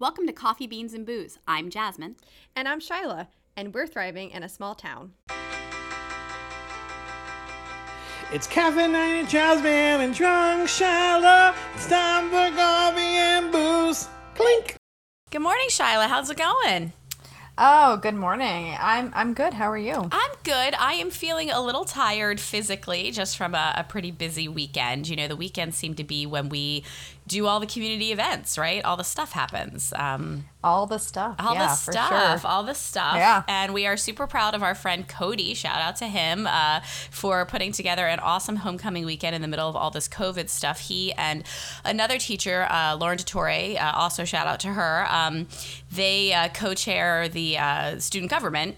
Welcome to Coffee, Beans, and Booze. I'm Jasmine. And I'm Shyla, and we're thriving in a small town. It's caffeinated Jasmine and drunk Shyla. It's time for coffee and booze. Clink. Good morning, Shyla. How's it going? Oh, good morning. I'm I'm good. How are you? I'm good. I am feeling a little tired physically just from a, a pretty busy weekend. You know, the weekends seem to be when we do all the community events, right? All the stuff happens. Um, all the stuff. all yeah, the for stuff. Sure. All the stuff. Yeah. And we are super proud of our friend Cody. Shout out to him uh, for putting together an awesome homecoming weekend in the middle of all this COVID stuff. He and another teacher, uh, Lauren DeTore, uh, also shout out to her. Um, they uh, co chair the uh, student government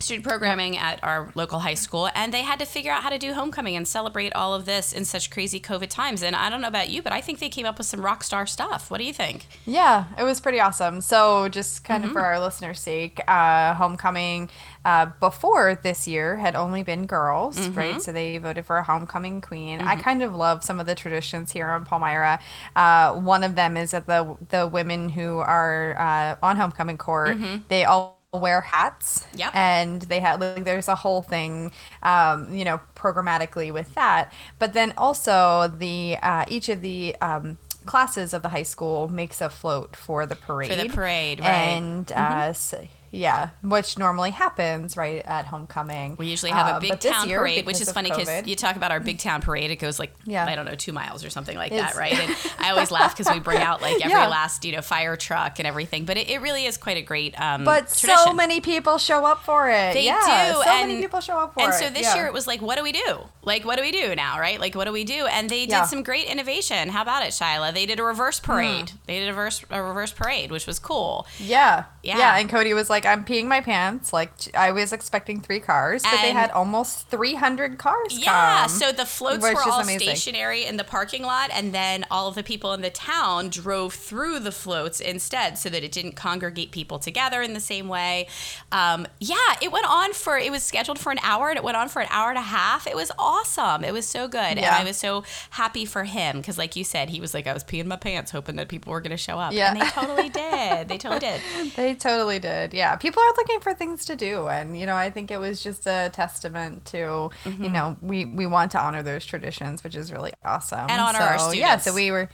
student programming at our local high school and they had to figure out how to do homecoming and celebrate all of this in such crazy covid times and i don't know about you but i think they came up with some rock star stuff what do you think Yeah, it was pretty awesome. So, just kind Mm-hmm. of for our listeners' sake, uh, homecoming uh, before this year had only been girls, Mm-hmm. right? So they voted for a homecoming queen. I kind of love some of the traditions here in Palmyra. Uh, one of them is that the the women who are uh, on homecoming court they all wear hats Mm-hmm. Yep. and they had like there's a whole thing um, you know programmatically with that but then also the uh, each of the um, classes of the high school makes a float for the parade For the parade, right. Mm-hmm. and uh, s yeah which normally happens right at homecoming We usually have a big but town year, parade, which is funny because you talk about our big town parade. It goes like Yeah. I don't know two miles or something like that, right? And I always laugh because we bring out like every Yeah. last you know fire truck and everything. But it, it really is quite a great um, but so many people show up for it They yeah, do, so and, many people show up for and it And so this year it was like, what do we do? Like, what do we do now, right? Like, what do we do? And they did some great innovation. How about it, Shyla? They did a reverse Hmm. parade. They did a reverse a reverse parade, which was cool. Yeah. Yeah. yeah. And Cody was like, I'm peeing my pants. Like, I was expecting three cars, but they had almost 300 cars Yeah, come, so the floats were all amazing. stationary in the parking lot, and then all of the people in the town drove through the floats instead, so that it didn't congregate people together in the same way. Um, yeah, it went on for it was scheduled for an hour, and it went on for an hour and a half. It was awesome. It was so good, and I was so happy for him because, like you said, he was like, I was peeing my pants, hoping that people were going to show up, Yeah. and they totally did. They totally did. They totally did. Yeah. People are looking for things to do. And, you know, I think it was just a testament to, Mm-hmm. you know, we, we want to honor those traditions, which is really awesome. And honor our So, Yeah. So we were.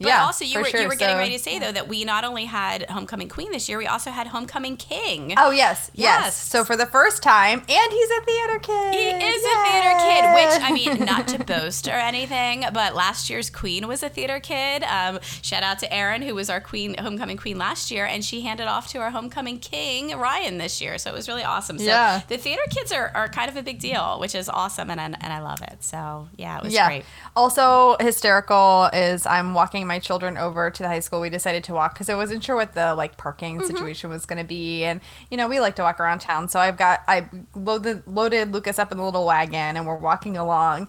But yeah, also, you were sure. you were getting So- ready to say though that we not only had homecoming queen this year, we also had homecoming king. Oh, yes, yes. Yes. So for the first time, and he's a theater kid. He is a theater kid, which I mean, not to boast or anything, but last year's queen was a theater kid. Um, shout out to Erin, who was our queen, homecoming queen last year, and she handed off to our homecoming king Ryan this year. So it was really awesome. So Yeah. the theater kids are, are kind of a big deal, which is awesome, and I, and I love it. So yeah, it was yeah. great. Also hysterical is I'm walking my children over to the high school. We decided to walk because I wasn't sure what the like parking Mm-hmm. situation was going to be, and you know we like to walk around town. So I've got I loaded loaded Lucas up in the little wagon, and we're walking along,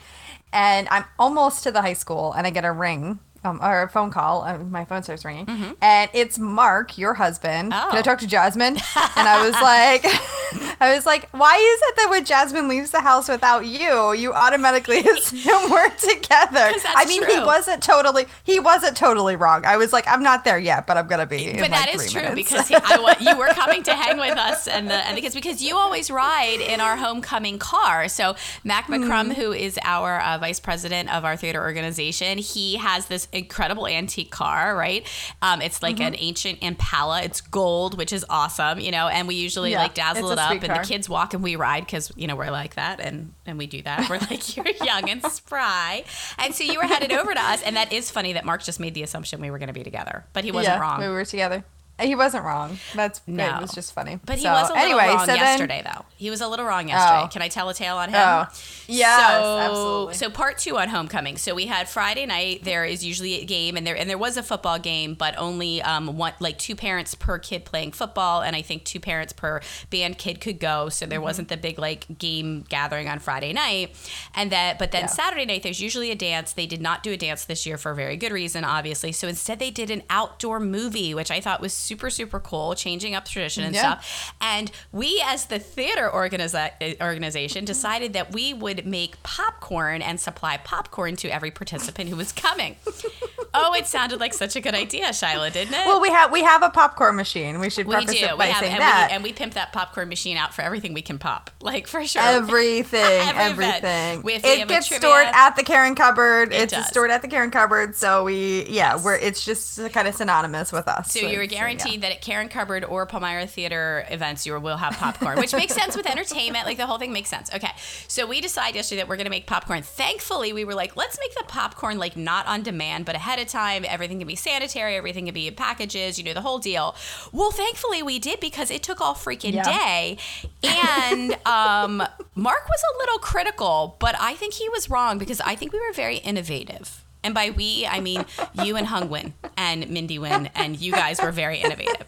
and I'm almost to the high school, and I get a ring. Um, or a phone call. Uh, my phone starts ringing, and it's Mark, your husband. Mm-hmm. Oh. Can I talk to Jasmine? and I was like, I was like, why is it that when Jasmine leaves the house without you, you automatically assume we're together? I mean, he wasn't totally he wasn't totally wrong. I was like, I'm not there yet, but I'm gonna be. But like that is three true minutes. because he, I, you were coming to hang with us, and the and because because you always ride in our homecoming car. So Mac. McCrum, who is our uh, vice president of our theater organization, he has this incredible antique car. Right, um, it's like Mm-hmm. an ancient Impala. It's gold, which is awesome, you know. And we usually Yeah, like dazzle it up, and car. the kids walk and we ride because you know we're like that, and and we do that. We're like you're young and spry, and so you were headed over to us, and that is funny that Mark just made the assumption we were going to be together, but he wasn't yeah, wrong. We were together. He wasn't wrong. That's No. it was just funny. But he So, was a little anyway, wrong so then- yesterday, though. He was a little wrong yesterday. Oh. Can I tell a tale on him? Oh. Yes, so, absolutely. So part two on homecoming. So we had Friday night. There is usually a game, and there and there was a football game, but only um one like two parents per kid playing football, and I think two parents per band kid could go. So Mm-hmm. there wasn't the big like game gathering on Friday night, and that but then Yeah. Saturday night there's usually a dance. They did not do a dance this year for a very good reason, obviously. So instead they did an outdoor movie, which I thought was super super cool, changing up tradition and Yeah. stuff. And we, as the theater organiza- organization, decided that we would make popcorn and supply popcorn to every participant who was coming. oh, it sounded like such a good idea, Shyla, didn't it? Well, we have we have a popcorn machine. We should we do. it We have, saying and, that. we, and we pimp that popcorn machine out for everything we can pop, like for sure. Everything, Every everything. We it gets stored at the Caring cupboard. It it's does. stored at the Caring cupboard. So we, yeah, we're it's just kind of synonymous with us. So you were yeah. that at Caring Cupboard or Palmyra Theater events, you will have popcorn, which makes sense with entertainment. Like the whole thing makes sense. Okay, so we decided yesterday that we're going to make popcorn. Thankfully, we were like, let's make the popcorn like not on demand, but ahead of time. Everything can be sanitary. Everything can be in packages. You know the whole deal. Well, thankfully we did because it took all freaking Yeah. day, and um, Mark was a little critical, but I think he was wrong because I think we were very innovative. And by we, I mean you and Hung Win and Mindy Win, and you guys were very innovative.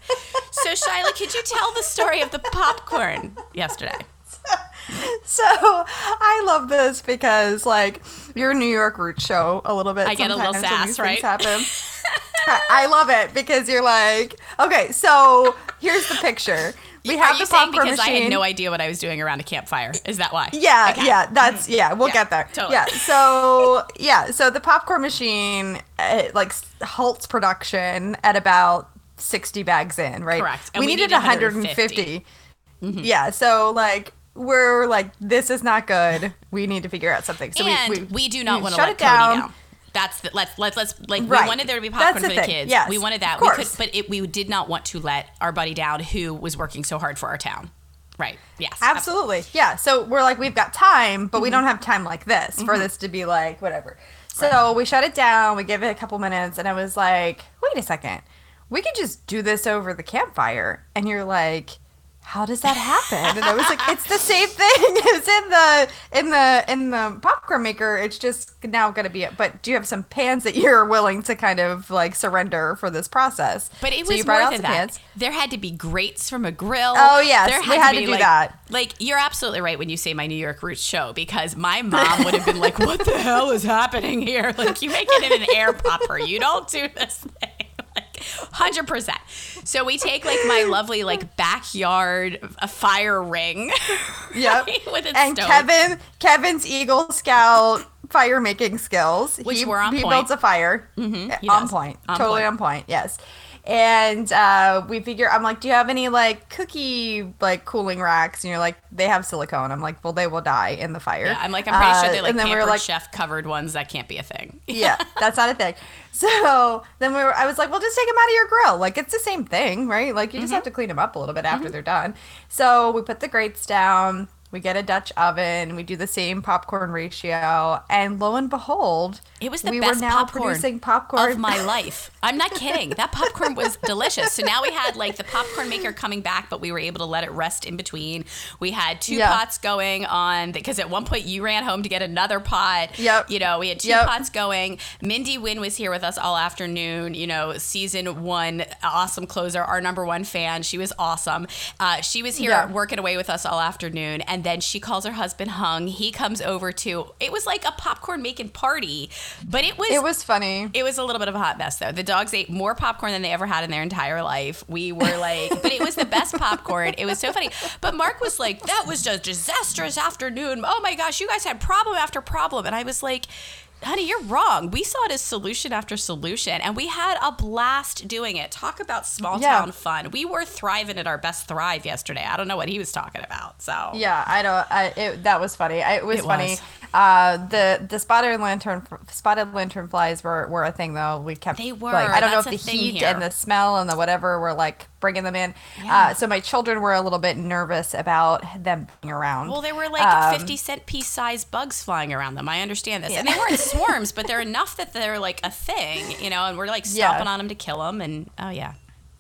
So, Shyla, could you tell the story of the popcorn yesterday? So I love this because like your New York roots show a little bit. I get a little sass, right? Happen. I, I love it because you're like, okay, so here's the picture. We Are have the popcorn because machine. I had no idea what I was doing around a campfire? Is that why? Yeah, Okay. yeah, that's yeah. We'll Yeah, get there. totally. Yeah, so yeah, so the popcorn machine uh, like halts production at about sixty bags in, right? Correct. And we, we needed need 150. Yeah, so like we're like this is not good. We need to figure out something. So and we, we, we, do not want to shut it down. down. That's the, let's let's let's like we wanted there to be popcorn the for the thing. kids. Yes, we wanted that. We could, but it, we did not want to let our buddy down who was working so hard for our town. Right. Yes. Absolutely. Yeah. So we're like, we've got time, but we Mm-hmm. don't have time like this for this to be like, whatever. So we shut it down. We give it a couple minutes. And I was like, wait a second. We could just do this over the campfire. And you're like, how does that happen? And I was like, it's the same thing as in the in the in the popcorn maker. It's just now gonna be it. But do you have some pans that you're willing to kind of like surrender for this process? But it So was you brought more than that. pans. There had to be grates from a grill. Oh, yes, there we had to do like, that. Like you're absolutely right when you say my New York roots show because my mom would have been like, "What the hell is happening here? Like you make it in an air popper. You don't do this thing." Hundred percent. So we take like my lovely like backyard a fire ring. Yep. right, with its and. Kevin, Kevin's Eagle Scout fire making skills, Which he, were on he point. builds a fire, mm-hmm, on does. point, On totally point. on point. Yes. And uh, we figure, I'm like, do you have any like cookie like cooling racks? And you're like, they have silicone. I'm like, well, they will die in the fire. Yeah, I'm like, I'm pretty Uh, sure they're like and then we were like, chef covered ones. That can't be a thing. yeah, that's not a thing. So then we were, I was like, well, just take them out of your grill. Like, it's the same thing, right? Like, you just Mm-hmm. have to clean them up a little bit after they're done. So we put the grates down. We get a Dutch oven. We do the same popcorn ratio, and lo and behold, It was the we best were now popcorn producing popcorn of my life. I'm not kidding. That popcorn was delicious. So now we had like the popcorn maker coming back, but we were able to let it rest in between. We had two Yeah. pots going on because at one point you ran home to get another pot. Yep. You know, we had two Yep. pots going. Mindy Wynn was here with us all afternoon. You know, season one, awesome closer, our number one fan. She was awesome. Uh, she was here Yeah. working away with us all afternoon, and then she calls her husband Hung. He comes over to. It was like a popcorn making party, but it was It was funny. it was a little bit of a hot mess, though. The dogs ate more popcorn than they ever had in their entire life. We were like, but it was the best popcorn. It was so funny. But Mark was like, that was a disastrous afternoon. Oh my gosh, you guys had problem after problem. And I was like, honey, you're wrong. We saw it as solution after solution, and we had a blast doing it. Talk about small Yeah. town fun. We were thriving at our best thrive yesterday. I don't know what he was talking about. So Yeah, I don't. I it, that was funny. I, it was It funny. was. Uh, the the spotted lantern spotted lantern flies were, were a thing though. We kept They were. Like, I don't know if the heat here. and the smell and the whatever were like bringing them in. Yeah. Uh, so my children were a little bit nervous about them being around. Well, there were like Um, 50 cent piece size bugs flying around them. I understand this. And they weren't swarms, but they're enough that they're like a thing, you know, and we're like Yeah. stomping on them to kill them. And oh, yeah.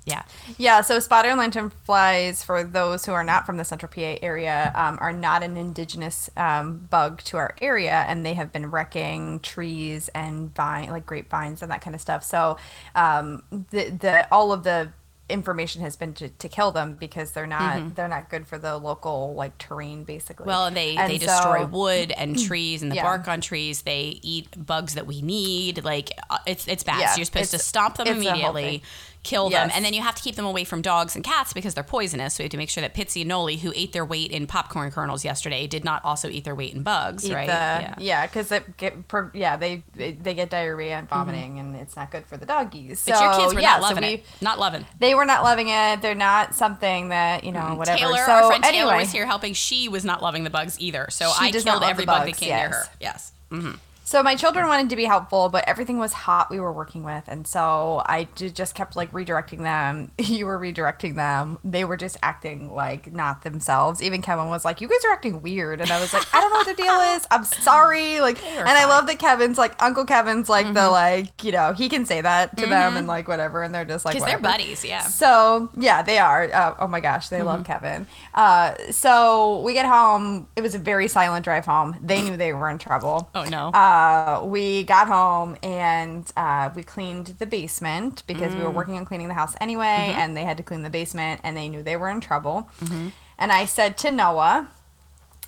Yeah. Yeah, so spotted lantern flies, for those who are not from the Central PA area, um, are not an indigenous um, bug to our area, and they have been wrecking trees and vine, like grapevines and that kind of stuff. So, um, the the all of the information has been to, to kill them because they're not they're not good for the local like terrain basically. Mm-hmm. Well, and they, And they so- destroy wood and trees and the Yeah. bark on trees. They eat bugs that we need. Like uh, it's it's bad. Yeah, so you're supposed to stomp them it's a whole immediately, kill them. And then you have to keep them away from dogs and cats because they're poisonous. So you have to make sure that Pitsy and Noli, who ate their weight in popcorn kernels yesterday, did not also eat their weight in bugs, Eat right? the- yeah, because it get per- yeah they they get diarrhea and vomiting, and it's not good for the doggies. So But your kids were yeah, not so we, it. Not loving. They were not loving it. They're not something that you know mm. whatever. Taylor, so our friend anyway, Taylor was here helping. She was not loving the bugs either. So She I killed every bug that came near yes. her. Yes. Mm-hmm. So my children wanted to be helpful, but everything was hot we were working with, and so I just kept like redirecting them. You were redirecting them. They were just acting like not themselves. Even Kevin was like, "You guys are acting weird," and I was like, "I don't know what the deal is. I'm sorry." Like, and I love that Kevin's like Uncle Kevin's like Mm-hmm. the like you know he can say that to them and like whatever, and they're just like Because they're buddies, yeah. So yeah, they are. Uh, oh my gosh, they Mm-hmm. love Kevin. Uh, so we get home. It was a very silent drive home. They knew they were in trouble. Oh, no. Uh, we got home and uh, we cleaned the basement because Mm. we were working on cleaning the house anyway, Mm-hmm. and they had to clean the basement, and they knew they were in trouble. And I said to Noah.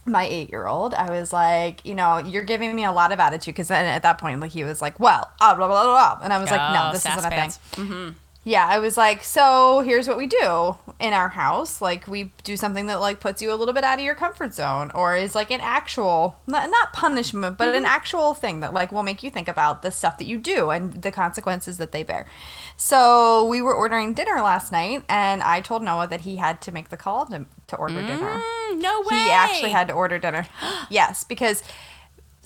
My eight-year-old, I was like, you know, you're giving me a lot of attitude because then at that point, like he was like, well, uh, blah blah blah, blah. and I was like, Oh, no, this isn't a thing. Yeah, I was like, so here's what we do in our house. Like, we do something that like puts you a little bit out of your comfort zone, or is like an actual, not, not punishment, but an actual thing that like will make you think about the stuff that you do and the consequences that they bear. So we were ordering dinner last night, and I told Noah that he had to make the call to, to order dinner. Mm, no way. He actually had to order dinner. yes, because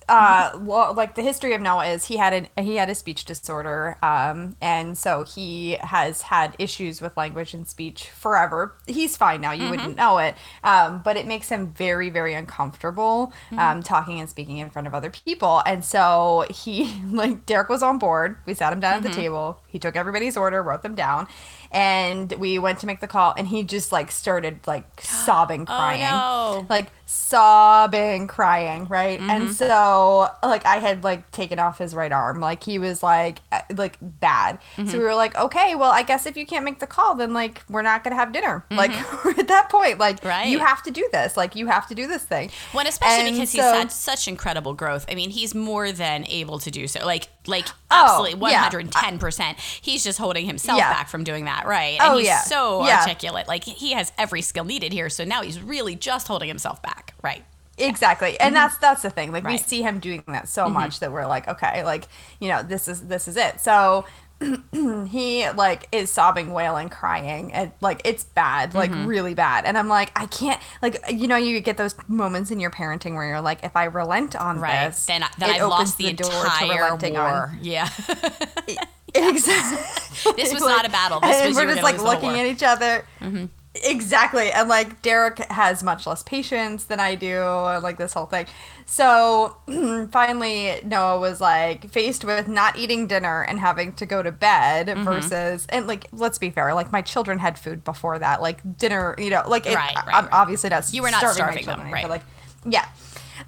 uh well, like the history of Noah is he had a he had a speech disorder um and so he has had issues with language and speech forever. He's fine now. You wouldn't know it. Um but it makes him very very uncomfortable um talking and speaking in front of other people. And so he like Derek was on board. We sat him down at the table. He took everybody's order, wrote them down. And we went to make the call and he just like started like sobbing crying no. like sobbing crying right Mm-hmm. and so like i had like taken off his right arm like he was like uh, like bad Mm-hmm. so we were like okay well i guess if you can't make the call then like we're not gonna have dinner like Mm-hmm. at that point like Right. you have to do this like you have to do this thing Well, especially And because he's had such incredible growth. I mean, he's more than able to do so. Like, like Oh, absolutely one hundred and ten percent. He's just holding himself Yeah. back from doing that, right? Oh, and he's yeah. so Yeah. articulate. Like he has every skill needed here. So now he's really just holding himself back, right? exactly and that's that's the thing like we Mm-hmm. Right. Mm-hmm. see him doing that so much that we're like okay like you know this is this is it so he like is sobbing wailing crying and like it's bad like Mm-hmm. really bad and i'm like i can't like you know you get those moments in your parenting where you're like if i relent on Right. this then, I- then I've lost the, door to entire relenting on- Yeah. exactly this was not a battle. This and was we're just like the looking at each other. Exactly, and like Derek has much less patience than I do, like this whole thing. So finally, Noah was like faced with not eating dinner and having to go to bed Mm-hmm. versus, and like let's be fair, like my children had food before that, like dinner, you know, like it, Right, right, right. obviously not You were not starving them, children, right. But like, yeah.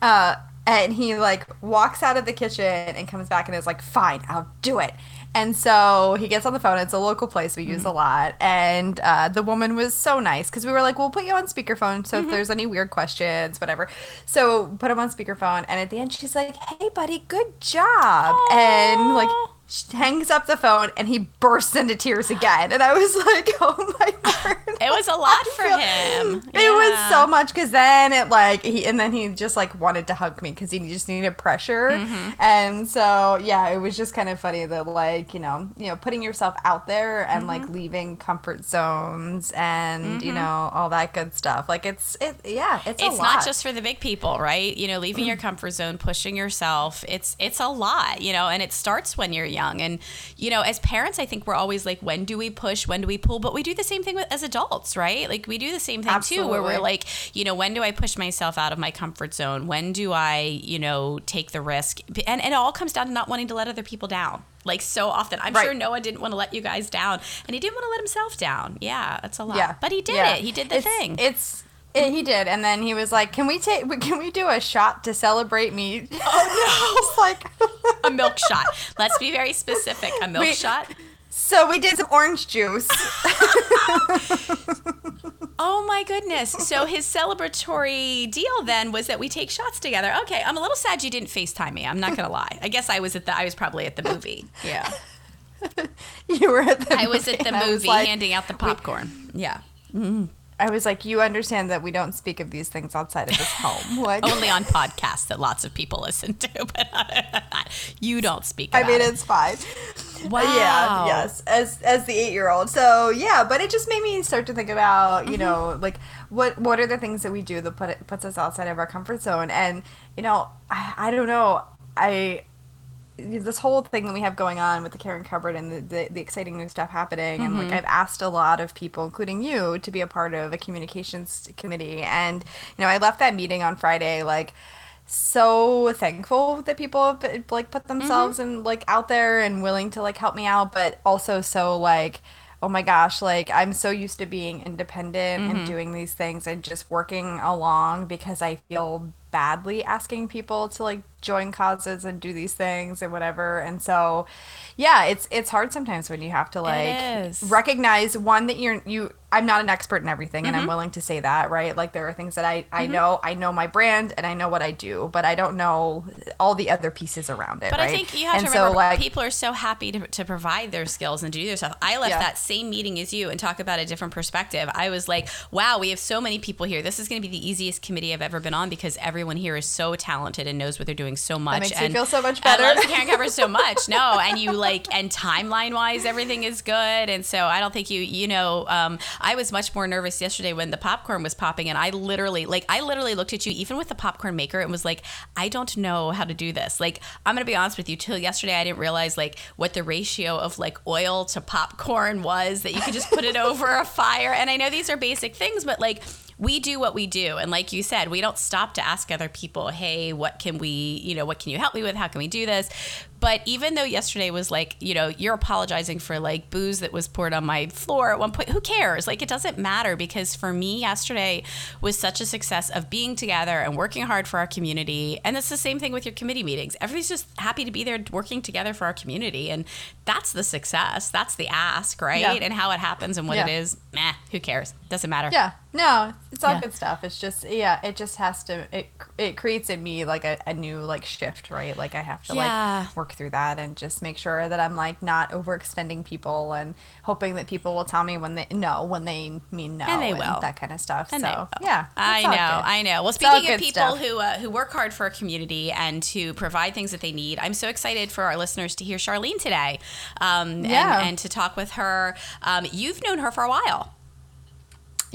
Uh, and he like walks out of the kitchen and comes back and is like, "Fine, I'll do it." And so he gets on the phone. It's a local place we use Mm-hmm. a lot, and uh, the woman was so nice because we were like, "We'll put you on speakerphone, so Mm-hmm. if there's any weird questions, whatever." So put him on speakerphone, and at the end, she's like, "Hey, buddy, good job," and like. She hangs up the phone and he bursts into tears again. And I was like, oh my word. It was a lot for him. It was so much because then it like he and then he just like wanted to hug me because he just needed pressure, Mm-hmm. and so yeah, it was just kind of funny that like you know you know putting yourself out there and Mm-hmm. like leaving comfort zones and you know all that good stuff. Like it's it yeah it's a it's not just for the big people right you know leaving your comfort zone pushing yourself it's it's a lot you know and it starts when you're young. And you know as parents i think we're always like when do we push? When do we pull? But we do the same thing with, as adults right? Like we do the same thing too where we're like you know when do i push myself out of my comfort zone? When do i you know take the risk? And, and it all comes down to not wanting to let other people down. Like so often i'm Right. sure noah didn't want to let you guys down and he didn't want to let himself down. Yeah that's a lot. Yeah, but he did Yeah. it. He did the It's- thing. It's. It, he did, and then he was like, "Can we take? Can we do a shot to celebrate me?" Oh no! like, a milk shot. Let's be very specific. A milk We- shot. so we did some orange juice. Oh my goodness. So his celebratory deal then was that we take shots together. Okay, I'm a little sad you didn't FaceTime me. I'm not gonna lie. I guess I was at the I was probably at the movie. Yeah. you were at the I was at the and I was movie like- handing out the popcorn. yeah. Mm-hmm. I was like, you understand that we don't speak of these things outside of this home. Like, Only on podcasts that lots of people listen to, but other than that, you don't speak I mean, it. it's fine. Wow. Yeah, yes, as as the eight year old. So yeah, but it just made me start to think about, you Mm-hmm. know, like what what are the things that we do that put puts us outside of our comfort zone, and you know, I, I don't know, I this whole thing that we have going on with the Caring cupboard and the, the, the exciting new stuff happening and Mm-hmm. like I've asked a lot of people including you to be a part of a communications committee. And you know I left that meeting on Friday like so thankful that people have like put themselves and like out there and willing to like help me out but also so like oh my gosh like i'm so used to being independent and doing these things and just working along because i feel badly asking people to like join causes and do these things and whatever and so yeah it's it's hard sometimes when you have to like recognize one that you're you i'm not an expert in everything and i'm mm-hmm. willing to say that right like there are things that i i mm-hmm. know i know my brand and i know what i do but i don't know all the other pieces around it But right? I think you have and to so, remember like, people are so happy to, to provide their skills and to do their stuff. I left Yeah. that same meeting as you and talk about a different perspective. I was like, wow, we have so many people here. This is going to be the easiest committee I've ever been on because everyone here is so talented and knows what they're doing so much. makes you and feel so much I better. the Karen cover so much. No, and you like, and timeline wise, everything is good. And so I don't think you, you know, um, I was much more nervous yesterday when the popcorn was popping and I literally, like, I literally looked at you, even with the popcorn maker, and was like, I don't know how to do this. Like, I'm going to be honest with you, till yesterday, I didn't realize like what the ratio of like oil to popcorn was that you could just put it over a fire. And I know these are basic things, but like, we do what we do. And like you said we don't stop to ask other people hey what can we you know what can you help me with? How can we do this but even though yesterday was like you know you're apologizing for like booze that was poured on my floor at one point who cares? Like it doesn't matter because for me yesterday was such a success of being together and working hard for our community. And it's the same thing with your committee meetings. Everybody's just happy to be there working together for our community. And that's the success. That's the ask right? Yeah. and how it happens and what it Yeah. is meh who cares? Doesn't matter. Yeah. No it's all Yeah. good stuff. It's just yeah it just has to it it creates in me like a, a new like shift right? Like i have to like work through that and just make sure that i'm like not overextending people and hoping that people will tell me when they no when they mean no And they will. that kind of stuff And so yeah I know. I know. Well, speaking of people stuff. who uh, who work hard for a community and to provide things that they need, I'm so excited for our listeners to hear Charlene today, um, Yeah. and, and to talk with her. Um, you've known her for a while.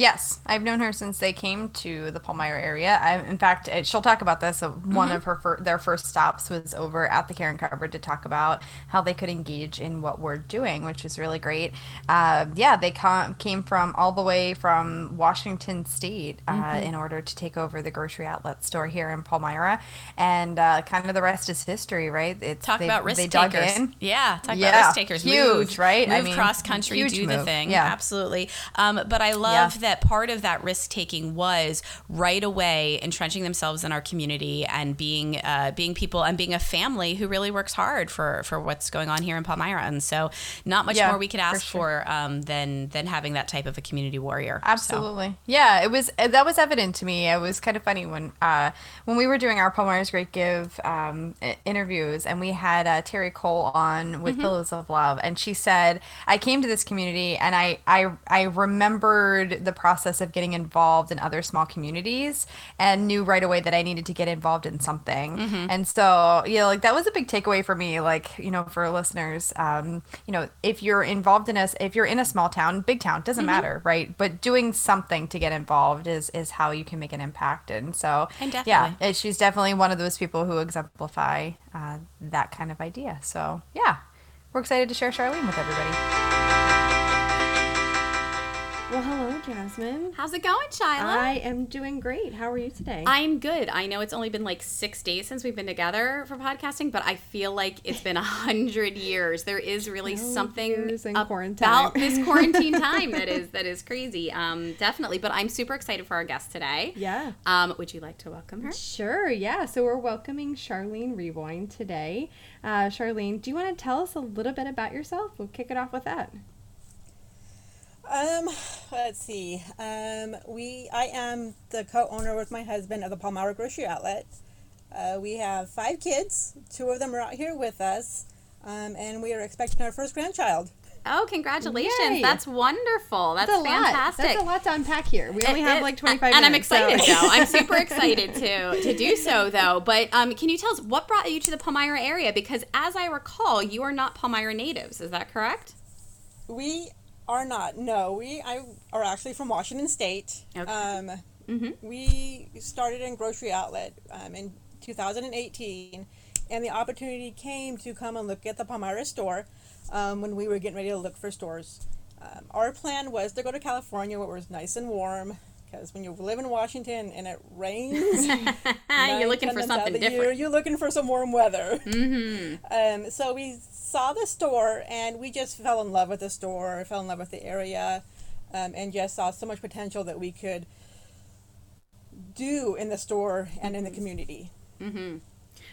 Yes, I've known her since they came to the Palmyra area. I, in fact, uh, she'll talk about this. Uh, One Mm-hmm. of her fir- their first stops was over at the Caring Cupboard to talk about how they could engage in what we're doing, which is really great. Uh, yeah, they com- came from all the way from Washington State uh, Mm-hmm. in order to take over the grocery outlet store here in Palmyra, and uh, kind of the rest is history, right? It's Talk they- about risk they dug takers. in. Yeah, talk about risk takers. huge, move, right? Move I mean, cross country, do the thing. Yeah. absolutely. Um, but I love Yeah. that part of that risk taking was right away entrenching themselves in our community and being uh, being people and being a family who really works hard for for what's going on here in Palmyra. And so, not much Yeah, more we could for ask sure. for um, than than having that type of a community warrior. So- Absolutely. Yeah, it was uh, that was evident to me. It was kind of funny when uh, when we were doing our Palmyra's Great Give um, interviews, and we had uh, Terry Cole on with Pillows of Love, and she said, "I came to this community, and I I I remembered the process of getting involved in other small communities, and knew right away that I needed to get involved in something. And so, yeah, like that was a big takeaway for me. Like you know, for listeners, um, you know, if you're involved in a if you're in a small town, big town, doesn't matter, right? But doing something to get involved is is how you can make an impact. And so, And yeah, it, she's definitely one of those people who exemplify uh, that kind of idea. So, yeah, we're excited to share Charlene with everybody. Well, hello, Jasmine. How's it going, Shyla? I am doing great. How are you today? I'm good. I know it's only been like six days since we've been together for podcasting, but I feel like it's been a hundred years. There is really something about quarantine. this quarantine time that is that is crazy. Um, definitely. But I'm super excited for our guest today. yeah. Um, would you like to welcome her? Sure, yeah. So we're welcoming Charlene Rewind today. Uh, Charlene, do you want to tell us a little bit about yourself? We'll kick it off with that. Um, let's see. Um, we I am the co-owner with my husband of the Palmyra Grocery Outlet. Uh, we have five kids. Two of them are out here with us. um, and we are expecting our first grandchild. Oh, congratulations. Yay. That's wonderful. That's, That's a lot. fantastic. That's a lot to unpack here. We only It- have it- like 25 and I'm minutes. so- excited though. I'm super excited to to do so though. But um, can you tell us what brought you to the Palmyra area? Because as I recall, you are not Palmyra natives. Is that correct? We are not. No, we I, are actually from Washington State. Okay. Um, Mhm. We started in grocery outlet um, in 2018, and the opportunity came to come and look at the Palmyra store um, when we were getting ready to look for stores. Um, our plan was to go to California where it was nice and warm. Because when you live in Washington and it rains, you're looking for 10 months out of something the year, different. you're looking for some warm weather. Mm-hmm. Um, so we saw the store and we just fell in love with the store, fell in love with the area, um, and just saw so much potential that we could do in the store and in the community. Mm-hmm.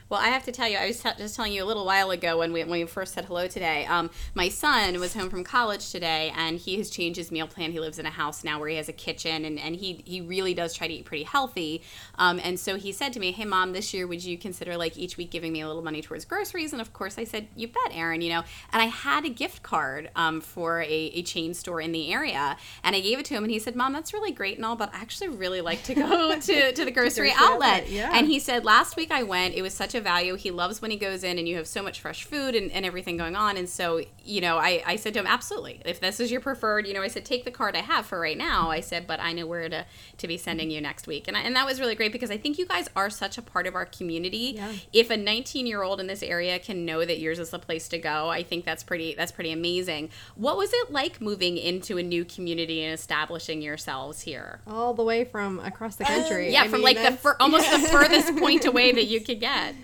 Well, I have to tell you, I was t- just telling you a little while ago when we, when we first said hello today. Um, my son was home from college today, and he has changed his meal plan. He lives in a house now where he has a kitchen, and, and he, he really does try to eat pretty healthy. Um, and so he said to me, Hey, mom, this year would you consider like each week giving me a little money towards groceries? And of course, I said, You bet, Aaron, you know. And I had a gift card um, for a, a chain store in the area, and I gave it to him, and he said, Mom, that's really great and all, but I actually really like to go to, to the grocery grocery outlet. outlet, yeah. And he said, Last week I went, it was such a value. He loves when he goes in and you have so much fresh food and, and everything going on. And so, you know, I, I said to him, Absolutely. If this is your preferred, you know, I said, Take the card I have for right now. I said, But I know where to, to be sending you next week. And, I, and that was really great because I think you guys are such a part of our community. Yeah. If a 19 year old in this area can know that yours is the place to go, I think that's pretty that's pretty amazing. What was it like moving into a new community and establishing yourselves here? all the way from across the country. Yeah, I from mean, like the fur- almost the furthest point away that you could get.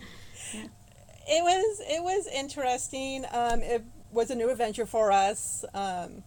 It was it was interesting. Um, it was a new adventure for us. Um,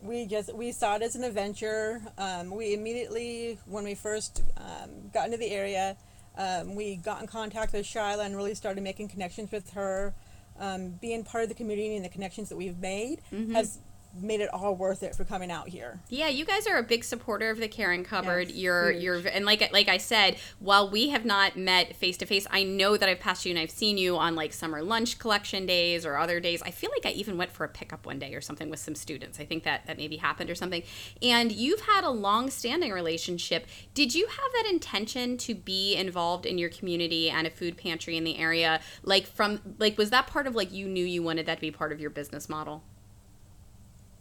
we just we saw it as an adventure. Um, we immediately when we first um, got into the area, um, we got in contact with Shyla and really started making connections with her. Um, being part of the community and the connections that we've made has made it all worth it for coming out here. Yeah, you guys are a big supporter of the Caring Cupboard. Yes, you're huge. you're and like like I said, while we have not met face to face, I know that I've passed you and I've seen you on like summer lunch collection days or other days. I feel like I even went for a pickup one day or something with some students. I think that that maybe happened or something. And you've had a long-standing relationship. Did you have that intention to be involved in your community and a food pantry in the area? Like from like was that part of like you knew you wanted that to be part of your business model?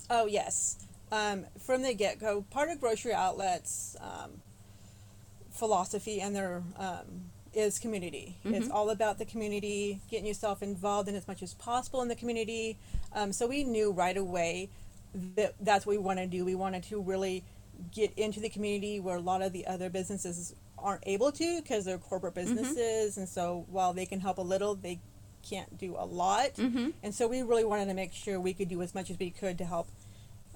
Oh yes, um, from the get go, part of grocery outlets um, philosophy and their um, is community. It's all about the community, getting yourself involved in as much as possible in the community. Um, so we knew right away that that's what we want to do. We wanted to really get into the community where a lot of the other businesses aren't able to because they're corporate businesses, and so while they can help a little, they can't do a lot. Mm-hmm. And so we really wanted to make sure we could do as much as we could to help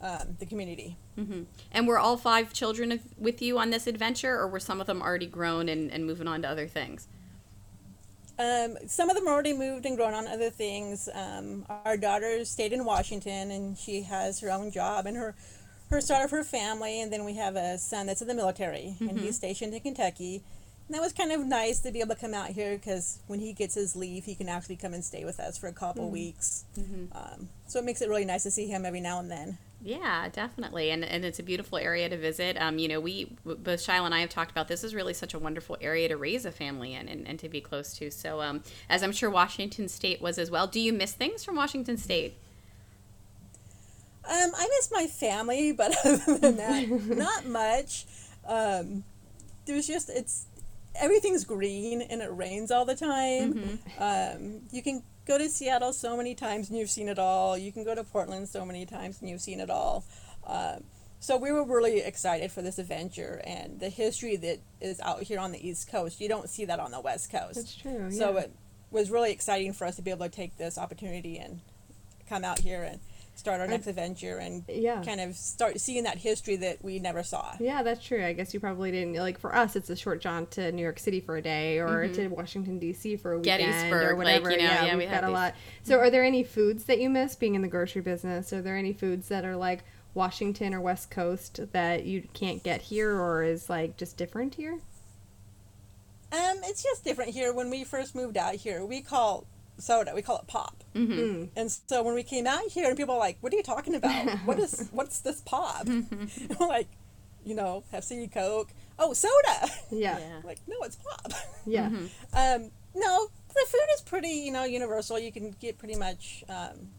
um, the community. hmm And were all five children of, with you on this adventure, or were some of them already grown and, and moving on to other things? Um, some of them already moved and grown on other things. Um, our daughter stayed in Washington, and she has her own job and her her start of her family. And then we have a son that's in the military, and he's stationed in Kentucky. And that was kind of nice to be able to come out here because when he gets his leave, he can actually come and stay with us for a couple weeks. Um, so it makes it really nice to see him every now and then. Yeah, definitely, and and it's a beautiful area to visit. Um, you know, we both Shyla and I have talked about this is really such a wonderful area to raise a family in and, and to be close to. So, um, as I'm sure Washington State was as well. Do you miss things from Washington State? Um, I miss my family, but other than that, not much. Um, there's just it's everything's green and it rains all the time. Um, you can go to Seattle so many times and you've seen it all. You can go to Portland so many times and you've seen it all. Um, so we were really excited for this adventure and the history that is out here on the East Coast. You don't see that on the West Coast. That's true. So yeah. it was really exciting for us to be able to take this opportunity and come out here and start our next adventure and yeah. kind of start seeing that history that we never saw. Yeah, that's true. I guess you probably didn't like for us. It's a short jaunt to New York City for a day, or to Washington D.C. for a weekend, Gettysburg, or like, whatever. you know, yeah, yeah, we we've have got a lot. So, are there any foods that you miss being in the grocery business? Are there any foods that are like Washington or West Coast that you can't get here, or is like just different here? Um, it's just different here. When we first moved out here, we call soda. We call it pop. Mm-hmm. And so when we came out here, and people are like, "What are you talking about? what is what's this pop?" And we're like, you know, Pepsi, Coke. Oh, soda. Yeah. like, no, it's pop. Yeah. Um, no, the food is pretty, you know, universal. You can get pretty much. Um,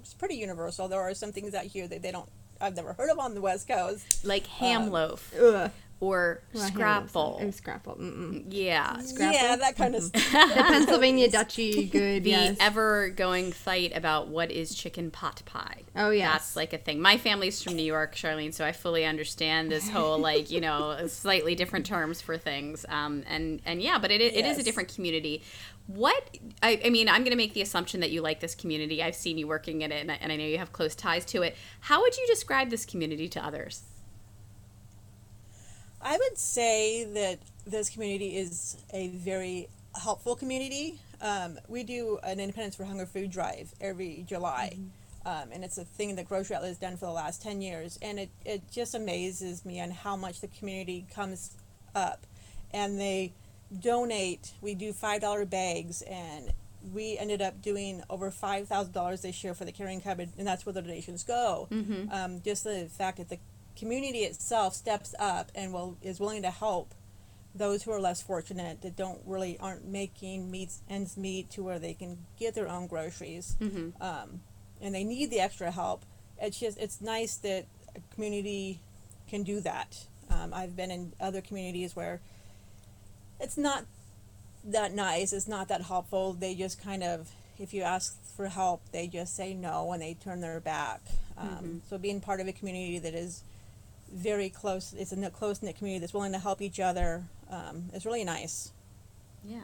it's pretty universal. There are some things out here that they don't. I've never heard of on the West Coast. Like ham Um, loaf Ugh. Or Well, I hate scrap Oh, scrapple. Mm-mm. Yeah. Scrapple? Yeah, that kind of stuff. The Pennsylvania Dutchy, good. The yes. ever going fight about what is chicken pot pie. Oh, yeah. That's like a thing. My family's from New York, Charlene, so I fully understand this whole like, you know, slightly different terms for things. Um and and yeah, but it, it is a different community. What I, I mean, I'm going to make the assumption that you like this community. I've seen you working in it, and I, and I know you have close ties to it. How would you describe this community to others? I would say that this community is a very helpful community. Um, we do an Independence From Hunger food drive every July. Um, and it's a thing that Grocery Outlet has done for the last 10 years. And it, it just amazes me on how much the community comes up. And they donate, we do $5 bags, and we ended up doing over $5,000 this year for the Caring Cupboard, and that's where the donations go. Um, just the fact that the community itself steps up and will is willing to help those who are less fortunate that don't really aren't making meets ends meet to where they can get their own groceries um, and they need the extra help. It's just it's nice that a community can do that. Um, i've been in other communities where it's not that nice it's not that helpful. They just kind of if you ask for help they just say no and they turn their back. Um, so being part of a community that is very close it's a close knit community that's willing to help each other um, is really nice Yeah,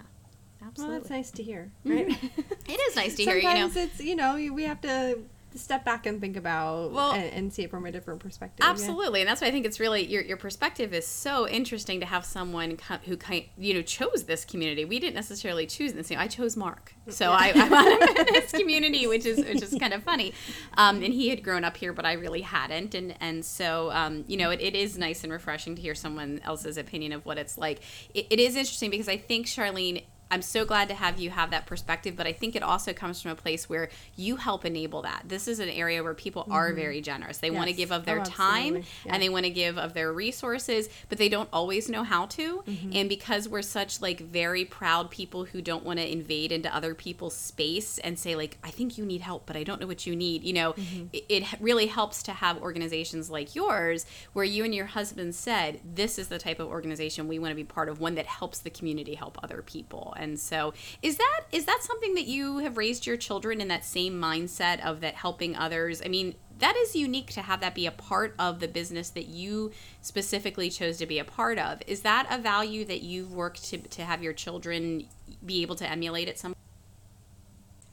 Well, absolutely. that's nice to hear, right? it is nice to hear. You know, it's you know you- we have to step back and think about Well- and, and see it from a different perspective. yeah. Absolutely, and that's why I think it's really your your perspective is so interesting to have someone co- who kind you know chose this community. We didn't necessarily choose this. I chose Mark, so I, I'm in this community, which is which is kind of funny. Um, and he had grown up here, but I really hadn't, and and so um, you know it, it is nice and refreshing to hear someone else's opinion of what it's like. It, it is interesting because I think Charlene. I'm so glad to have you have that perspective, but I think it also comes from a place where you help enable that. This is an area where people are mm-hmm. very generous. They want to give of oh, their Oh, time. Yeah. and they want to give of their resources, but they don't always know how to. Mm-hmm. And because we're such like very proud people who don't want to invade into other people's space and say like, I think you need help, but I don't know what you need. You know, mm-hmm. it, it really helps to have organizations like yours where you and your husband said, this is the type of organization we want to be part of, one that helps the community help other people. And so, is that is that something that you have raised your children in that same mindset of that helping others? I mean, that is unique to have that be a part of the business that you specifically chose to be a part of. Is that a value that you've worked to, to have your children be able to emulate at some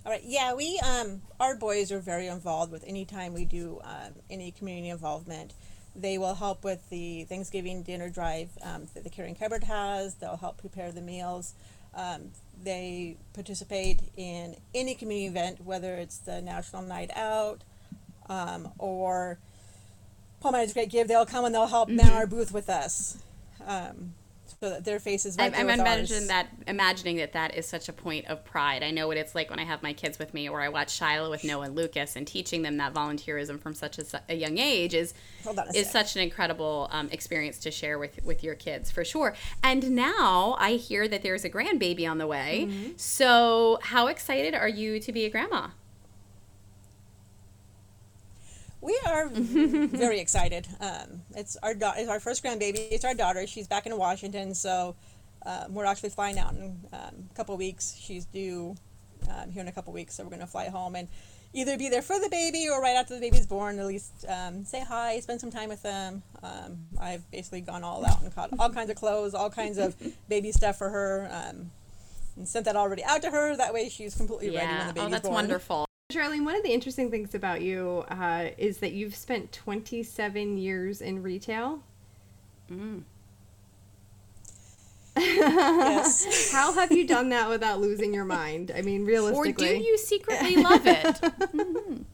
All right. Yeah, we um our boys are very involved with any time we do um, any community involvement. They will help with the Thanksgiving dinner drive um, that the Caring Cupboard has. They'll help prepare the meals. Um, they participate in any community event, whether it's the National Night Out um, or Palmyra's Great Give. They'll come and they'll help man our booth with us. Um, so that their faces I'm, I'm imagining that imagining that that is such a point of pride. I know what it's like when I have my kids with me, or I watch Shyla with Noah and Lucas, and teaching them that volunteerism from such a, a young age is is sec. such an incredible um, experience to share with with your kids for sure. And now I hear that there's a grandbaby on the way. Mm-hmm. So how excited are you to be a grandma? We are very excited. Um, it's our da- it's our first grandbaby. It's our daughter. She's back in Washington, so um, we're actually flying out in um, a couple weeks. She's due um, here in a couple weeks, so we're going to fly home and either be there for the baby or right after the baby's born. At least um, say hi, spend some time with them. Um, I've basically gone all out and caught all kinds of clothes, all kinds of baby stuff for her. Um, and sent that already out to her. That way, she's completely ready when the baby's born. oh, that's born. wonderful. Charlene, one of the interesting things about you uh, is that you've spent 27 years in retail. Yes. How have you done that without losing your mind? I mean, realistically. Or do you secretly love it?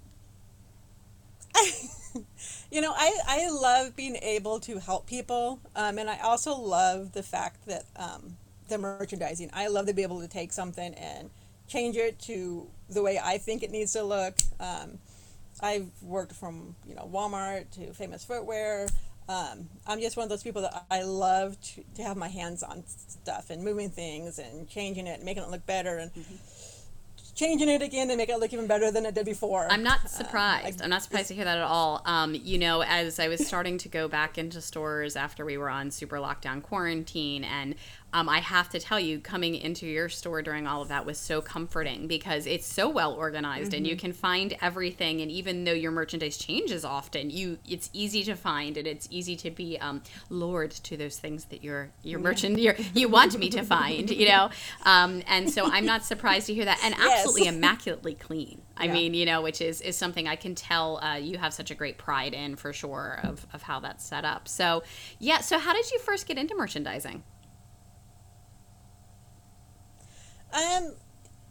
You know, I, I love being able to help people, um, and I also love the fact that um, the merchandising. I love to be able to take something and change it to the way I think it needs to look. Um, I've worked from you know Walmart to Famous Footwear. Um, I'm just one of those people that I love to, to have my hands on stuff and moving things and changing it and making it look better and changing it again and make it look even better than it did before. I'm not Um, surprised. I'm not surprised to hear that at all. Um, you know, as I was starting to go back into stores after we were on super lockdown quarantine, and um, I have to tell you, coming into your store during all of that was so comforting because it's so well organized, and you Mm-hmm. can find everything. And even though your merchandise changes often, you it's easy to find, and it's easy to be um, lured to those things that your your merchant your, you want me to find. You know, um, and so I'm not surprised to hear that, and Yes. absolutely immaculately clean. I Yeah. mean, you know, which is is something I can tell uh, you have such a great pride in for sure of of how that's set up. So, yeah. So, how did you first get into merchandising? Um,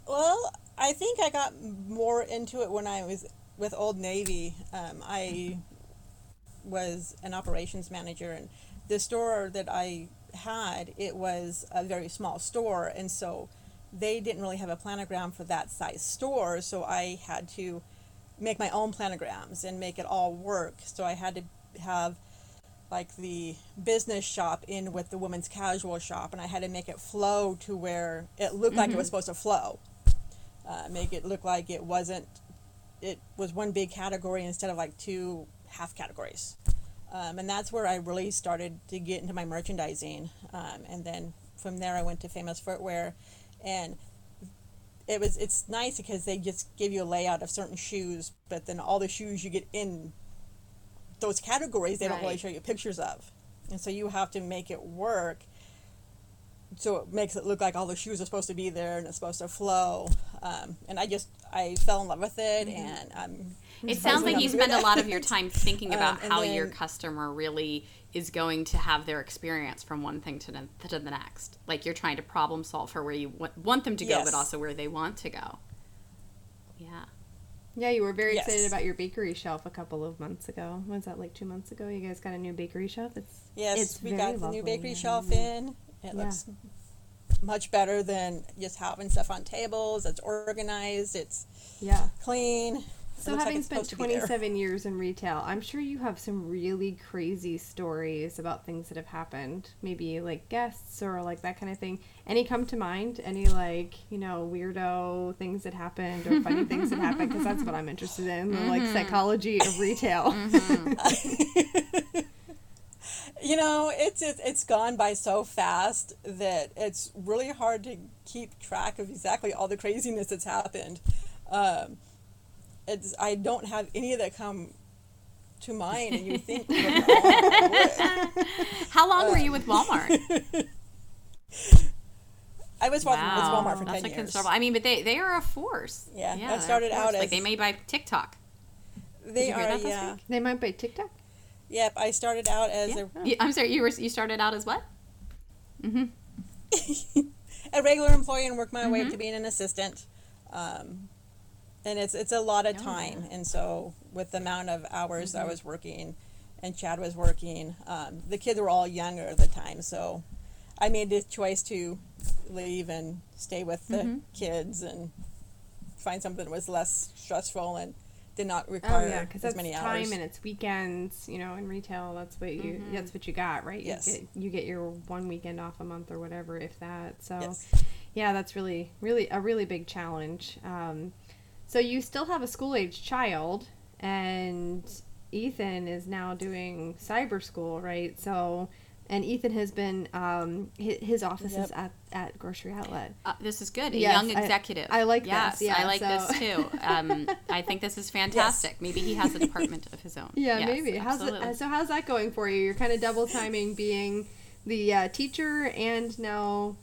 well, I think I got more into it when I was with Old Navy. Um, I was an operations manager, and the store that I had it was a very small store, and so they didn't really have a planogram for that size store. So I had to make my own planograms and make it all work. So I had to have like the business shop in with the women's casual shop, and I had to make it flow to where it looked like it was supposed to flow. Uh, make it look like it wasn't. It was one big category instead of like two half categories, um, and that's where I really started to get into my merchandising. Um, and then from there, I went to Famous Footwear, and it was it's nice because they just give you a layout of certain shoes, but then all the shoes you get in those categories they don't really show you pictures of and so you have to make it work so it makes it look like all the shoes are supposed to be there and it's supposed to flow um, and i just i fell in love with it and i'm It sounds like you spend a lot of your time thinking Um, about and how your customer really is going to have their experience from one thing to the, to the next. Like you're trying to problem solve for where you want, want them to go, but also where they want to go. Yeah. Yeah, you were very Yes. excited about your bakery shelf a couple of months ago. Was that like two months ago? You guys got a new bakery shelf. It's yes it's we got the new bakery shelf in it Yeah. looks much better than just having stuff on tables it's organized it's Yeah. clean So like having it's spent supposed to be there. 27 years in retail, I'm sure you have some really crazy stories about things that have happened. Maybe like guests or like that kind of thing. Any come to mind? Any like, you know, weirdo things that happened or funny things that happened? Because that's what I'm interested in, the like psychology of retail. you know it's it, it's gone by so fast that it's really hard to keep track of exactly all the craziness that's happened um, it's i don't have any of that come to mind and you think you would. How long were you with Walmart? i was working with walmart for that's 10 a years considerable. I mean, but they they are a force. Yeah, I they're started out force. like as- they made by TikTok. they you are yeah week? they might buy TikTok. yep i started out as Yeah. You- I'm sorry, you were you started out as what? a, a regular employee and worked my Mm-hmm. way up to being an assistant um, and it's it's a lot of time and so with the amount of hours Mm-hmm. i was working and chad was working um, the kids were all younger at the time so i made the choice to leave and stay with the Mm-hmm. kids and find something that was less stressful and did not Oh require yeah, because as that's many time hours and it's weekends. You know, in retail, that's what you that's what you got, right? Yes. You get you get your one weekend off a month or whatever, if that. So, Yes. yeah, that's really really a really big challenge. Um, so you still have a school age child, and Ethan is now doing cyber school, right? So. And Ethan has been, um, his, his office is at, at Grocery Outlet. Uh, this is good. A Yes, young executive. I like this, yeah, I like so- this too. Um, I think this is fantastic. Maybe he has a department of his own. Yeah, Yes, maybe. How's it, absolutely. so how's that going for you? You're kind of double timing being the uh, teacher and now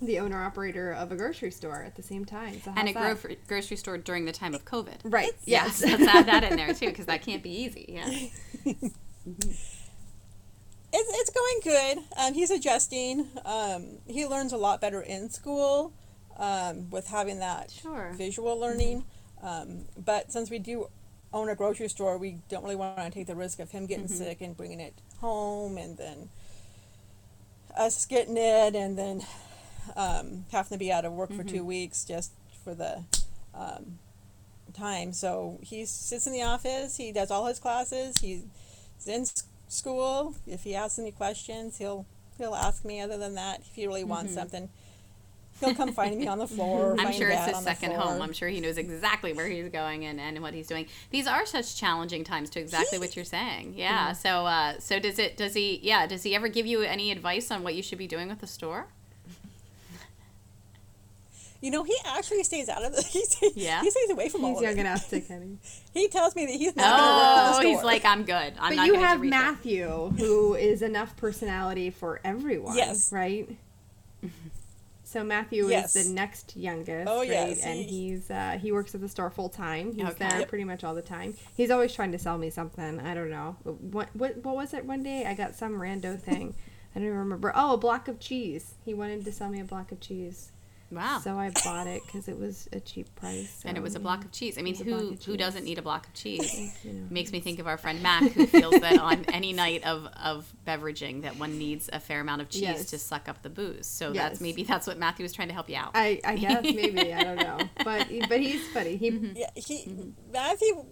the owner operator of a grocery store at the same time. So and a gro- grocery store during the time of COVID. right. Yes, Yes. let's add that in there too, because that can't be easy. Yeah. it's, it's going good. Um, he's adjusting. Um, he learns a lot better in school um, with having that Sure. visual learning. Um, but since we do own a grocery store, we don't really want to take the risk of him getting sick and bringing it home, and then us getting it, and then um, having to be out of work for two weeks just for the um, time. So he sits in the office. He does all his classes. He's in school. If he asks any questions, he'll he'll ask me. Other than that, if he really wants something, he'll come find me on the floor. I'm sure it's his second home. I'm sure he knows exactly where he's going and, and what he's doing. These are such challenging times to exactly what you're saying. Yeah. So uh, so does it does he yeah, does he ever give you any advice on what you should be doing with the store? You know, he actually stays out of the. He stays, Yeah? he stays away from all the. He's of young it. enough to kind of. He tells me that he's not going to work for the Oh, store. he's like, I'm good. I'm But not you gonna have reach out." Matthew, who is enough personality for everyone. Yes. Right. So Matthew Yes. is the next youngest, Oh, right? yes, And he- he's uh, he works at the store full time. He's Okay. there Yep. pretty much all the time. He's always trying to sell me something. I don't know what what what was it one day? I got some rando thing. I don't even remember. Oh, a block of cheese. He wanted to sell me a block of cheese. Wow. So I bought it because it was a cheap price. and it was a block of cheese. I mean, It was a block who who doesn't need a block of cheese? You know. Makes me think of our friend Mac, who feels that on any night of, of beveraging, that one needs a fair amount of cheese Yes. to suck up the booze. So Yes. that's maybe that's what Matthew was trying to help you out. I, I guess maybe I don't know, but but he's funny. He mm-hmm. Yeah, he mm-hmm. Matthew.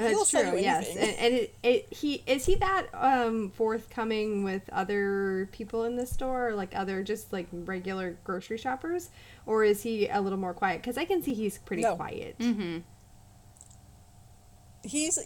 That's true. Yes, and, and it, it, he is he that um forthcoming with other people in the store, like other just like regular grocery shoppers, or is he a little more quiet? Because I can see he's pretty No. quiet. Mm-hmm. He's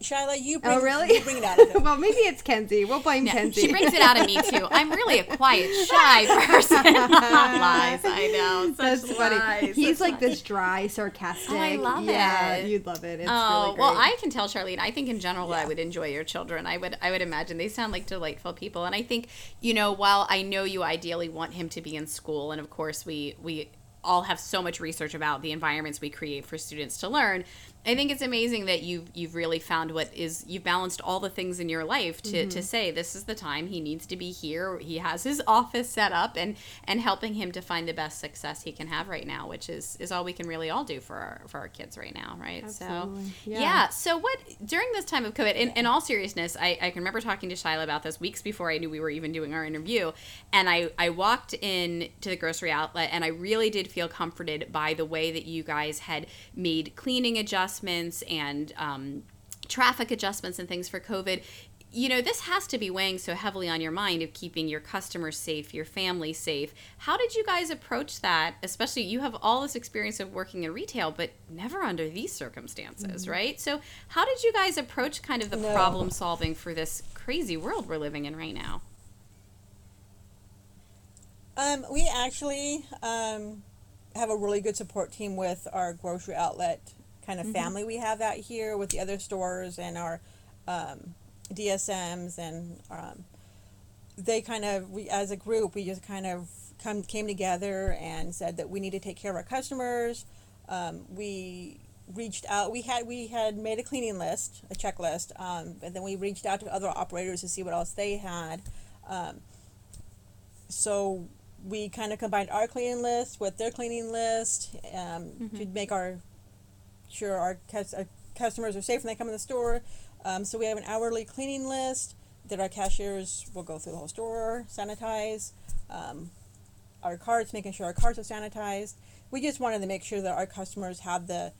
Shyla. You oh, bring, Oh, really? You bring it out of him. well, maybe it's Kenzie. We'll blame Yeah, Kenzie. she brings it out of me too. I'm really a quiet, shy person. lies, I know. Such That's funny. He's such like this dry, sarcastic. Oh, I love yeah, it. you'd love it. It's oh really great. well, I can tell Charlene. I think in general I would enjoy your children. I would. I would imagine they sound like delightful people. And I think you know, while I know you ideally want him to be in school, and of course we we all have so much research about the environments we create for students to learn. I think it's amazing that you've you've really found what is you've balanced all the things in your life to, Mm-hmm. to say this is the time he needs to be here. He has his office set up and and helping him to find the best success he can have right now, which is is all we can really all do for our for our kids right now, right? Absolutely. So Yeah. yeah. So what during this time of COVID, in, in all seriousness, I, I can remember talking to Shyla about this weeks before I knew we were even doing our interview. And I, I walked in to the grocery outlet and I really did feel comforted by the way that you guys had made cleaning adjustments and um, traffic adjustments and things for COVID. You know, this has to be weighing so heavily on your mind of keeping your customers safe, your family safe. How did you guys approach that? Especially, you have all this experience of working in retail, but never under these circumstances, right? So, how did you guys approach kind of the No. problem solving for this crazy world we're living in right now? Um, we actually um, have a really good support team with our grocery outlet kind of Mm-hmm. family we have out here with the other stores and our um, DSMs and um, they kind of we as a group we just kind of come came together and said that we need to take care of our customers. Um, we reached out. We had we had made a cleaning list, a checklist, um, and then we reached out to other operators to see what else they had. Um, so we kind of combined our cleaning list with their cleaning list um, to make our sure our, cus- our customers are safe when they come in the store. Um, so we have an hourly cleaning list that our cashiers will go through the whole store, sanitize. Um, our carts, making sure our carts are sanitized. We just wanted to make sure that our customers have the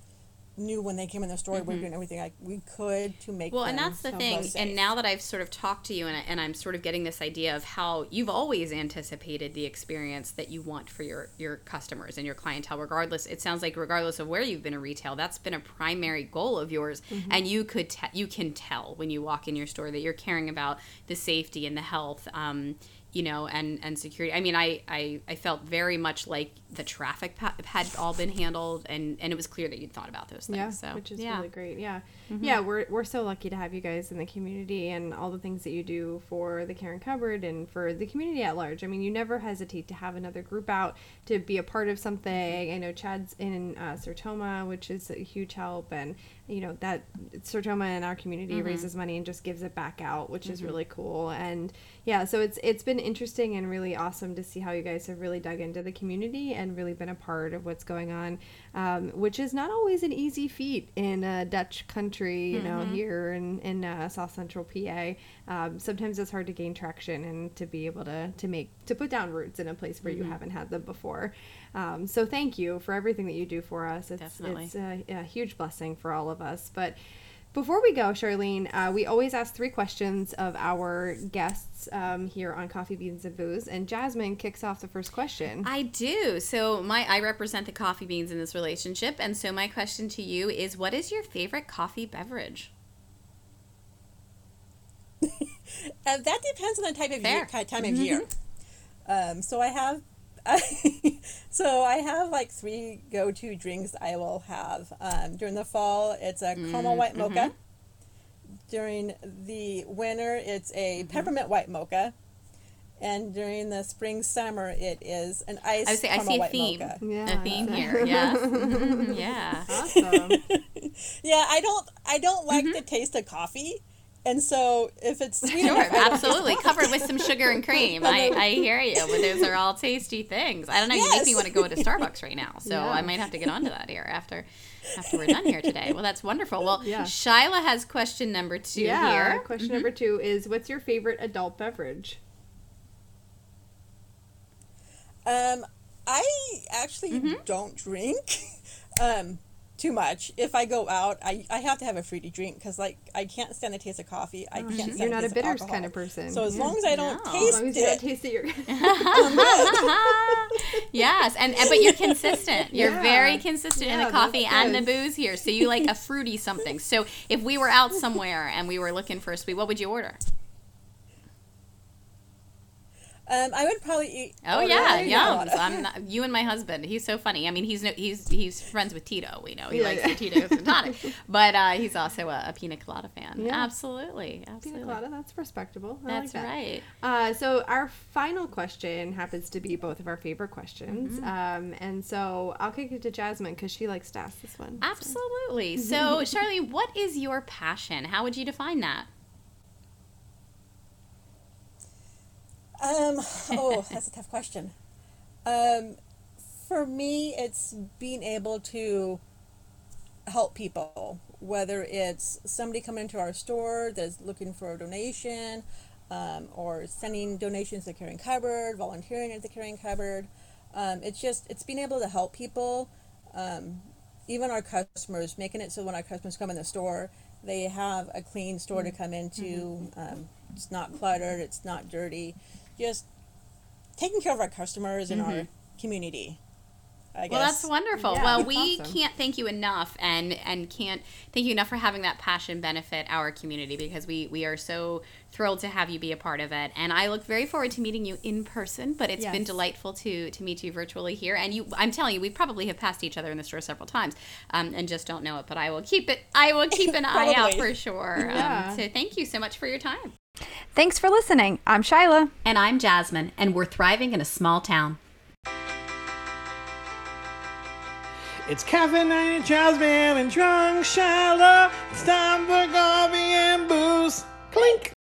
knew when they came in the store we were doing everything like we could to make Well, and that's the thing. safe. And now that I've sort of talked to you and, I, and I'm sort of getting this idea of how you've always anticipated the experience that you want for your, your customers and your clientele, regardless, it sounds like regardless of where you've been in retail, that's been a primary goal of yours. And you could, te- you can tell when you walk in your store that you're caring about the safety and the health. Um, you know, and, and security. I mean, I, I, I felt very much like the traffic pa- had all been handled, and, and it was clear that you'd thought about those things. Yeah, so, which is yeah. really great. Yeah, mm-hmm. yeah, we're we're so lucky to have you guys in the community and all the things that you do for the Caring Cupboard and for the community at large. I mean, you never hesitate to have another group out to be a part of something. Mm-hmm. I know Chad's in uh, Sertoma, which is a huge help, and you know that Sertoma in our community mm-hmm. raises money and just gives it back out, which is really cool. And yeah, so it's it's been interesting and really awesome to see how you guys have really dug into the community and really been a part of what's going on, um, which is not always an easy feat in a Dutch country, you know, here in, in uh, South Central PA. Um, sometimes it's hard to gain traction and to be able to, to make, to put down roots in a place where you haven't had them before. Um, so thank you for everything that you do for us. It's, Definitely. it's a, a huge blessing for all of us. But before we go, Charlene, uh, we always ask three questions of our guests um, here on Coffee Beans and Booze, and Jasmine kicks off the first question. I do. So my I represent the coffee beans in this relationship, and so my question to you is, what is your favorite coffee beverage? Uh, that depends on the type of Fair. year, time of year. Um, so I have, so I have like three go-to drinks I will have. Um, during the fall, it's a caramel white mocha. During the winter, it's a peppermint white mocha. And during the spring summer, it is an ice. I would say I see a theme. mocha. Yeah. A theme here. Yes. Mhm, yeah. Awesome. Yeah, I don't, I don't like the taste of coffee, and so if it's sweet Sure, enough, I don't- absolutely. Covered with some sugar and cream. I, I hear you, but those are all tasty things. I don't know. You make me want to go to Starbucks right now, so Yeah. I might have to get onto that here after after we're done here today. Well, that's wonderful. Well, Yeah. Shyla has question number two yeah. here. Mm-hmm. Question number two is, what's your favorite adult beverage? Um, I actually Mm-hmm. don't drink um, too much. If I go out, I, I have to have a fruity drink because like I can't stand the taste of coffee. I mm-hmm. can't stand Oh, You're the not a taste bitters alcohol. kind of person. So as Yeah. long as I don't No. As taste long as you don't it, taste it, you're yes, and and- but you're consistent. You're Yeah. very consistent in the coffee and the booze here. So you like a fruity something. So if we were out somewhere and we were looking for a sweet, what would you order? Um, I would probably eat. Oh yeah, yums. I'm not, you and my husband. He's so funny. I mean, he's no, he's he's friends with Tito. We know he Yeah, likes yeah. Tito's and tonic, but uh, he's also a, a pina colada fan. Yeah. Absolutely, pina colada. That's respectable. I That's like that. right. Uh, so our final question happens to be both of our favorite questions, Mm-hmm. um, and so I'll kick it to Jasmine because she likes to ask this one. Absolutely. So, Charlie, what is your passion? How would you define that? Um, oh, that's a tough question. Um, for me, it's being able to help people, whether it's somebody coming into our store that's looking for a donation, um, or sending donations to the caring cupboard, volunteering at the caring cupboard. Um, it's just it's being able to help people, um, even our customers, making it so when our customers come in the store, they have a clean store to come into. Um, it's not cluttered. It's not dirty. Just taking care of our customers and our mm-hmm. community. I guess. Well, that's wonderful. Yeah, well, that's we awesome. can't thank you enough, and and can't thank you enough for having that passion benefit our community because we we are so thrilled to have you be a part of it. And I look very forward to meeting you in person. But it's been delightful to to meet you virtually here. And you, I'm telling you, we probably have passed each other in the store several times, um, and just don't know it. But I will keep it. I will keep an eye out for sure. Yeah. Um, so thank you so much for your time. Thanks for listening. I'm Shyla. And I'm Jasmine, and we're thriving in a small town. It's caffeine and Bam and drunk Shiloh. It's time for coffee and booze. Clink.